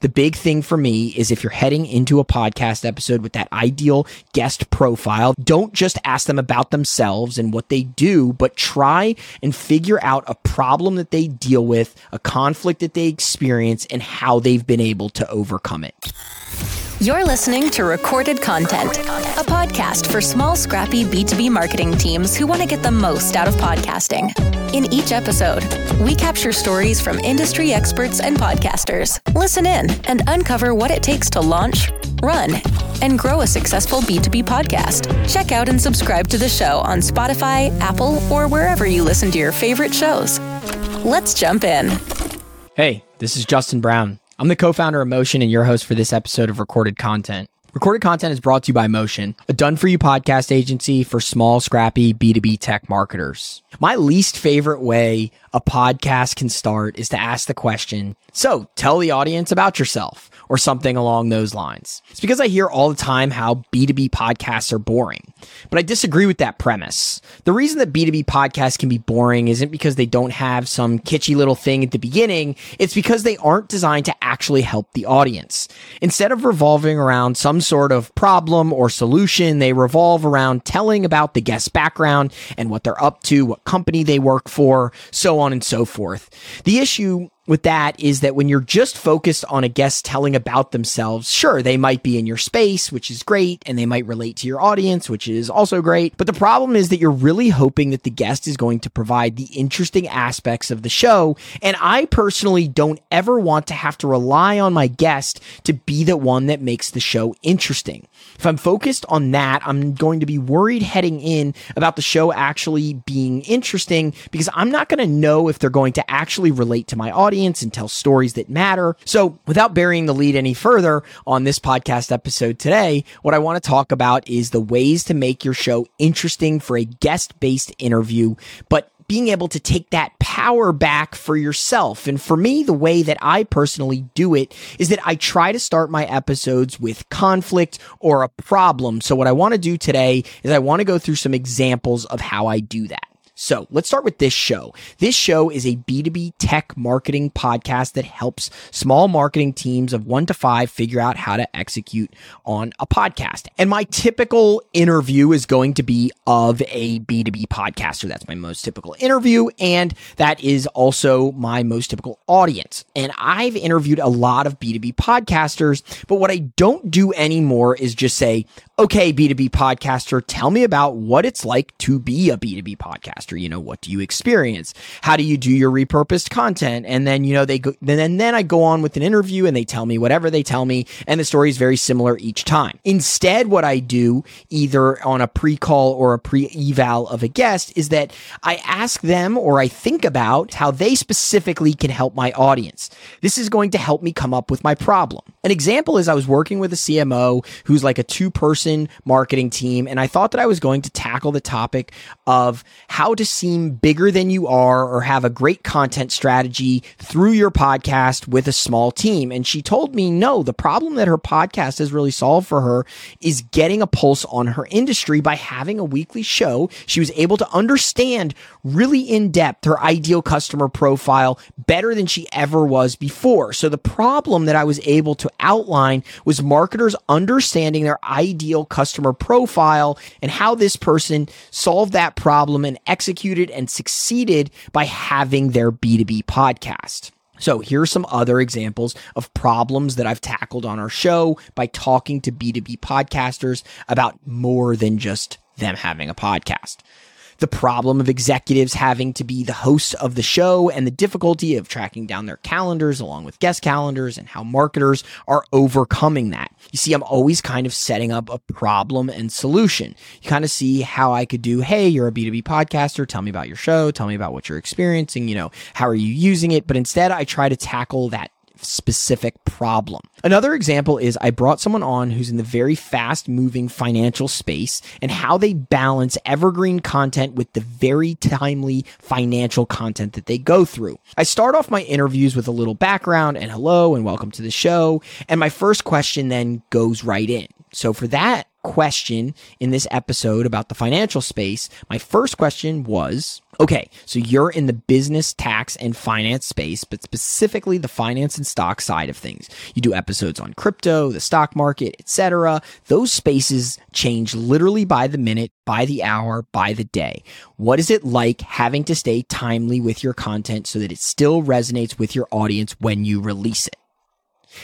The big thing for me is if you're heading into a podcast episode with that ideal guest profile, don't just ask them about themselves and what they do, but try and figure out a problem that they deal with, a conflict that they experience, and how they've been able to overcome it. You're listening to Recorded Content, a podcast for small, scrappy B2B marketing teams who want to get the most out of podcasting. In each episode, we capture stories from industry experts and podcasters. Listen in and uncover what it takes to launch, run, and grow a successful B2B podcast. Check out and subscribe to the show on Spotify, Apple, or wherever you listen to your favorite shows. Let's jump in. Hey, this is Justin Brown. I'm the co founder of Motion and your host for this episode of Recorded Content. Recorded Content is brought to you by Motion, a done for you podcast agency for small, scrappy B2B tech marketers. My least favorite way a podcast can start is to ask the question, so tell the audience about yourself or something along those lines. It's because I hear all the time how B2B podcasts are boring, but I disagree with that premise. The reason that B2B podcasts can be boring isn't because they don't have some kitschy little thing at the beginning. It's because they aren't designed to actually help the audience. Instead of revolving around some sort of problem or solution, they revolve around telling about the guest's background and what they're up to, what company they work for, so on and so forth. The issue with that is that when you're just focused on a guest telling about themselves, sure, they might be in your space, which is great, and they might relate to your audience, which is also great. But the problem is that you're really hoping that the guest is going to provide the interesting aspects of the show. And I personally don't ever want to have to rely on my guest to be the one that makes the show interesting. If I'm focused on that, I'm going to be worried heading in about the show actually being interesting because I'm not going to know if they're going to actually relate to my audience and tell stories that matter. So without burying the lead any further on this podcast episode today, what I want to talk about is the ways to make your show interesting for a guest based interview, but being able to take that power back for yourself. And for me, the way that I personally do it is that I try to start my episodes with conflict or a problem. So what I want to do today is I want to go through some examples of how I do that. So let's start with this show. This show is a B2B tech marketing podcast that helps small marketing teams of one to five figure out how to execute on a podcast. And my typical interview is going to be of a B2B podcaster. That's my most typical interview. And that is also my most typical audience. And I've interviewed a lot of B2B podcasters, but what I don't do anymore is just say, okay, B2B podcaster, tell me about what it's like to be a B2B podcaster. You know, what do you experience? How do you do your repurposed content? And then, you know, they go, then, then I go on with an interview and they tell me whatever they tell me. And the story is very similar each time. Instead, what I do either on a pre-call or a pre-eval of a guest is that I ask them or I think about how they specifically can help my audience. This is going to help me come up with my problem. An example is I was working with a CMO who's like a two person marketing team. And I thought that I was going to tackle the topic of how to seem bigger than you are or have a great content strategy through your podcast with a small team. And she told me, no, the problem that her podcast has really solved for her is getting a pulse on her industry by having a weekly show. She was able to understand really in depth her ideal customer profile better than she ever was before. So the problem that I was able to outline was marketers understanding their ideal customer profile and how this person solved that problem and executed and succeeded by having their B2B podcast. So here are some other examples of problems that I've tackled on our show by talking to B2B podcasters about more than just them having a podcast the problem of executives having to be the host of the show and the difficulty of tracking down their calendars along with guest calendars and how marketers are overcoming that. You see, I'm always kind of setting up a problem and solution. You kind of see how I could do, hey, you're a B2B podcaster. Tell me about your show. Tell me about what you're experiencing. You know, how are you using it? But instead, I try to tackle that specific problem. Another example is I brought someone on who's in the very fast moving financial space and how they balance evergreen content with the very timely financial content that they go through. I start off my interviews with a little background and hello and welcome to the show. And my first question then goes right in. So for that question in this episode about the financial space, my first question was, Okay, so you're in the business, tax, and finance space, but specifically the finance and stock side of things. You do episodes on crypto, the stock market, etc. Those spaces change literally by the minute, by the hour, by the day. What is it like having to stay timely with your content so that it still resonates with your audience when you release it?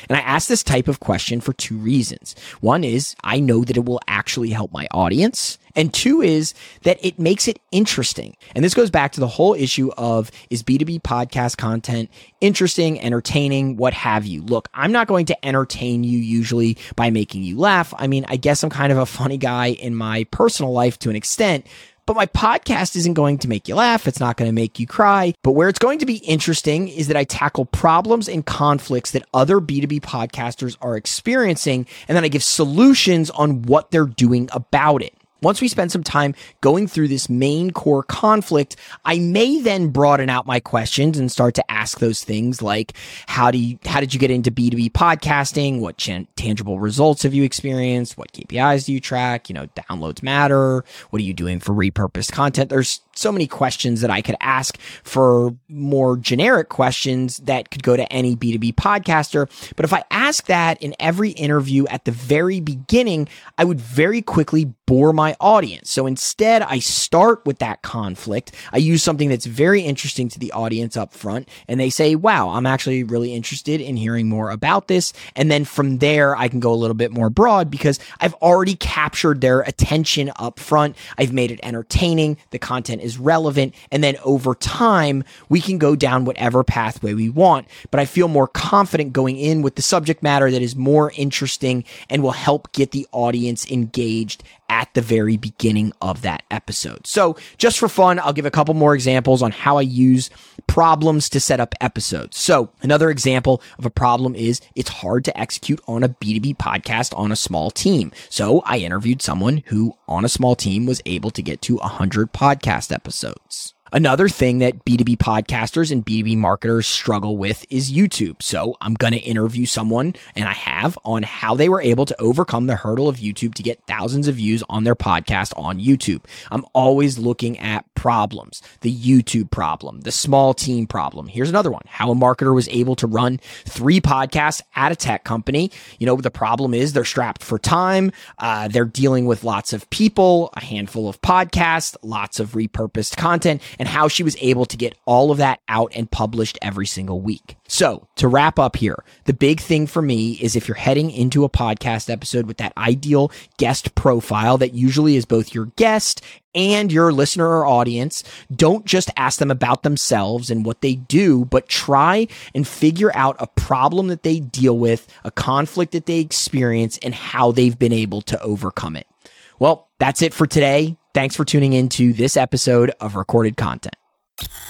And I ask this type of question for two reasons. One is I know that it will actually help my audience. And two is that it makes it interesting. And this goes back to the whole issue of is B2B podcast content interesting, entertaining, what have you. Look, I'm not going to entertain you usually by making you laugh. I mean, I guess I'm kind of a funny guy in my personal life to an extent, but my podcast isn't going to make you laugh. It's not going to make you cry. But where it's going to be interesting is that I tackle problems and conflicts that other B2B podcasters are experiencing. And then I give solutions on what they're doing about it. Once we spend some time going through this main core conflict, I may then broaden out my questions and start to ask those things like, how do you, how did you get into B2B podcasting? What ch- tangible results have you experienced? What KPIs do you track? You know, downloads matter. What are you doing for repurposed content? There's so many questions that I could ask for more generic questions that could go to any B2B podcaster. But if I ask that in every interview at the very beginning, I would very quickly bore my audience. So instead, I start with that conflict. I use something that's very interesting to the audience up front and they say, wow, I'm actually really interested in hearing more about this. And then from there, I can go a little bit more broad because I've already captured their attention up front. I've made it entertaining. The content is relevant. And then over time, we can go down whatever pathway we want. But I feel more confident going in with the subject matter that is more interesting and will help get the audience engaged at the very beginning of that episode. So just for fun, I'll give a couple more examples on how I use problems to set up episodes. So another example of a problem is it's hard to execute on a B2B podcast on a small team. So I interviewed someone who on a small team was able to get to 100 podcast episodes. Another thing that B2B podcasters and B2B marketers struggle with is YouTube. So I'm going to interview someone and I have on how they were able to overcome the hurdle of YouTube to get thousands of views on their podcast on YouTube. I'm always looking at problems, the YouTube problem, the small team problem. Here's another one. How a marketer was able to run three podcasts at a tech company. You know, the problem is they're strapped for time. Uh, they're dealing with lots of people, a handful of podcasts, lots of repurposed content and how she was able to get all of that out and published every single week. So to wrap up here, the big thing for me is if you're heading into a podcast episode with that ideal guest profile that usually is both your guest and your listener or audience, don't just ask them about themselves and what they do, but try and figure out a problem that they deal with, a conflict that they experience, and how they've been able to overcome it. Well, that's it for today. Thanks for tuning in to this episode of Recorded Content.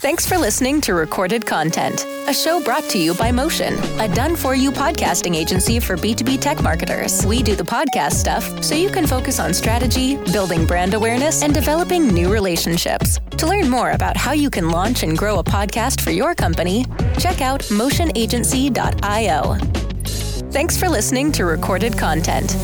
Thanks for listening to Recorded Content, a show brought to you by Motion, a done for you podcasting agency for B2B tech marketers. We do the podcast stuff so you can focus on strategy, building brand awareness, and developing new relationships. To learn more about how you can launch and grow a podcast for your company, check out motionagency.io. Thanks for listening to Recorded Content.